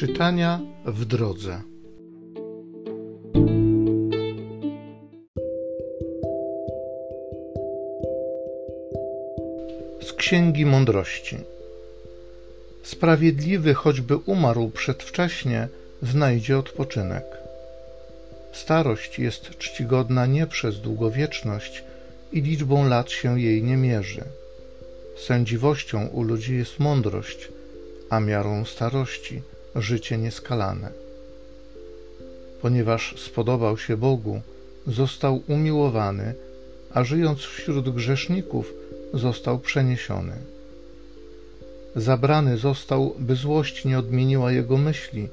Czytania w drodze. Z Księgi Mądrości. Sprawiedliwy, choćby umarł przedwcześnie, znajdzie odpoczynek. Starość jest czcigodna nie przez długowieczność i liczbą lat się jej nie mierzy. Sędziwością u ludzi jest mądrość, a miarą starości życie nieskalane. Ponieważ spodobał się Bogu, został umiłowany, a żyjąc wśród grzeszników, został przeniesiony. Zabrany został, by złość nie odmieniła jego myśli,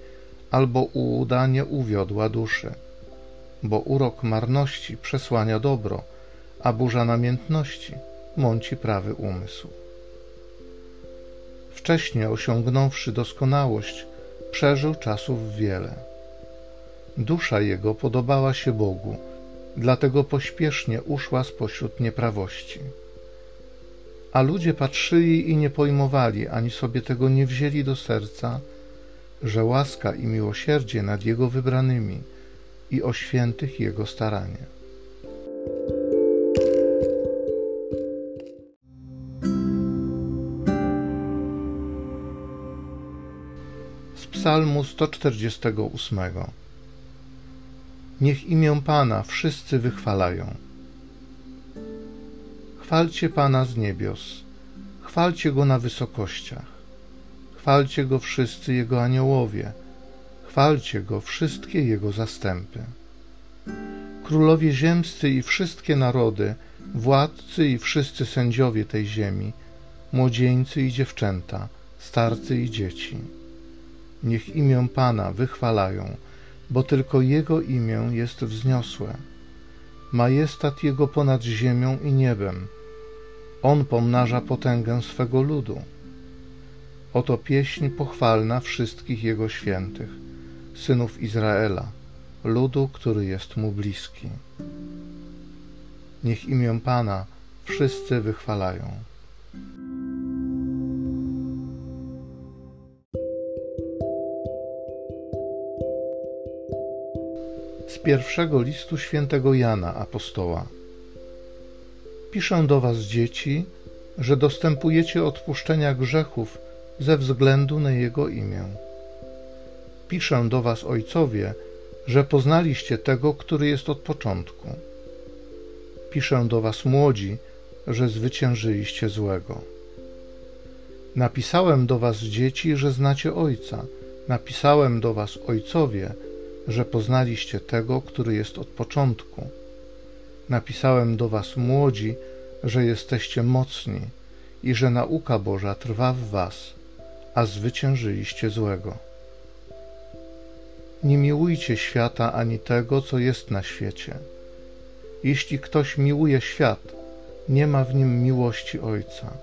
albo ułuda nie uwiodła duszy. Bo urok marności przesłania dobro, a burza namiętności mąci prawy umysł. Wcześnie osiągnąwszy doskonałość, przeżył czasów wiele. Dusza jego podobała się Bogu, dlatego pośpiesznie uszła spośród nieprawości. A ludzie patrzyli i nie pojmowali, ani sobie tego nie wzięli do serca, że łaska i miłosierdzie nad Jego wybranymi i o świętych Jego staranie. Psalmu 148 Niech imię Pana wszyscy wychwalają. Chwalcie Pana z niebios, chwalcie Go na wysokościach, chwalcie Go wszyscy Jego aniołowie, chwalcie Go wszystkie Jego zastępy. Królowie ziemscy i wszystkie narody, władcy i wszyscy sędziowie tej ziemi, młodzieńcy i dziewczęta, starcy i dzieci. Niech imię Pana wychwalają, bo tylko Jego imię jest wzniosłe. Majestat Jego ponad ziemią i niebem. On pomnaża potęgę swego ludu. Oto pieśń pochwalna wszystkich Jego świętych, synów Izraela, ludu, który jest Mu bliski. Niech imię Pana wszyscy wychwalają. Pierwszego listu świętego Jana Apostoła. Piszę do Was, dzieci, że dostępujecie odpuszczenia grzechów ze względu na Jego imię. Piszę do Was, ojcowie, że poznaliście tego, który jest od początku. Piszę do Was, młodzi, że zwyciężyliście złego. Napisałem do Was, dzieci, że znacie Ojca. Napisałem do Was, ojcowie, że poznaliście tego, który jest od początku. Napisałem do Was, młodzi, że jesteście mocni i że nauka Boża trwa w Was, a zwyciężyliście złego. Nie miłujcie świata ani tego, co jest na świecie. Jeśli ktoś miłuje świat, nie ma w nim miłości Ojca.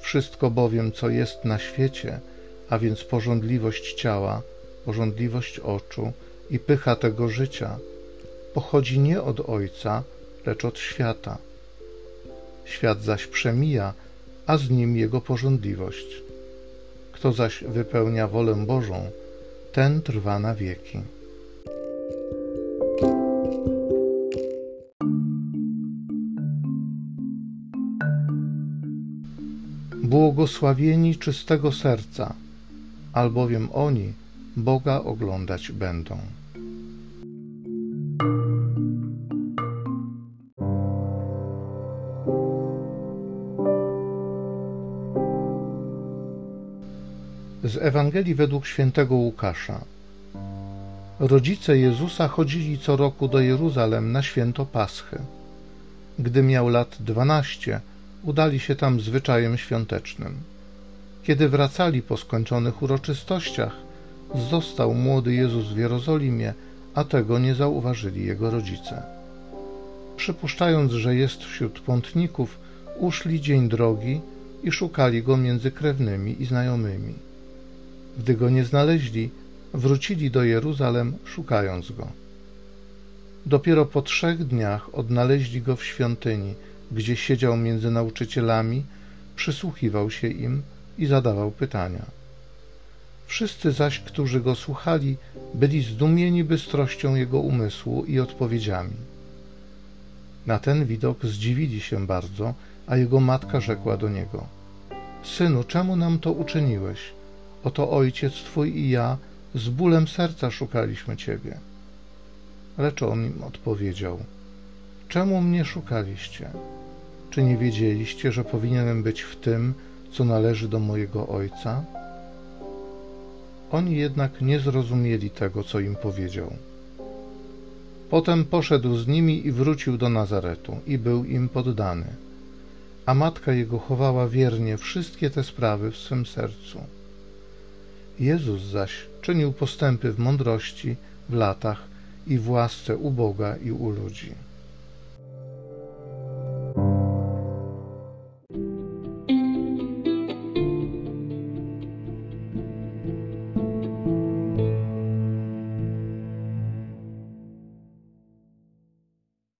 Wszystko bowiem, co jest na świecie, a więc porządliwość ciała, pożądliwość oczu i pycha tego życia pochodzi nie od Ojca, lecz od świata. Świat zaś przemija, a z nim jego pożądliwość. Kto zaś wypełnia wolę Bożą, ten trwa na wieki. Błogosławieni czystego serca, albowiem oni Boga oglądać będą. Z Ewangelii według świętego Łukasza. Rodzice Jezusa chodzili co roku do Jeruzalem na święto Paschy. Gdy miał lat dwanaście, udali się tam zwyczajem świątecznym. Kiedy wracali po skończonych uroczystościach, został młody Jezus w Jerozolimie, a tego nie zauważyli jego rodzice. Przypuszczając, że jest wśród pątników, uszli dzień drogi i szukali go między krewnymi i znajomymi. Gdy go nie znaleźli, wrócili do Jeruzalem, szukając go. Dopiero po trzech dniach odnaleźli go w świątyni, gdzie siedział między nauczycielami, przysłuchiwał się im i zadawał pytania. Wszyscy zaś, którzy go słuchali, byli zdumieni bystrością jego umysłu i odpowiedziami. Na ten widok zdziwili się bardzo, a jego matka rzekła do niego: Synu, czemu nam to uczyniłeś? Oto ojciec twój i ja z bólem serca szukaliśmy ciebie. Lecz on im odpowiedział: Czemu mnie szukaliście? Czy nie wiedzieliście, że powinienem być w tym, co należy do mojego ojca? Oni jednak nie zrozumieli tego, co im powiedział. Potem poszedł z nimi i wrócił do Nazaretu i był im poddany. A matka jego chowała wiernie wszystkie te sprawy w swym sercu. Jezus zaś czynił postępy w mądrości, w latach i w łasce u Boga i u ludzi.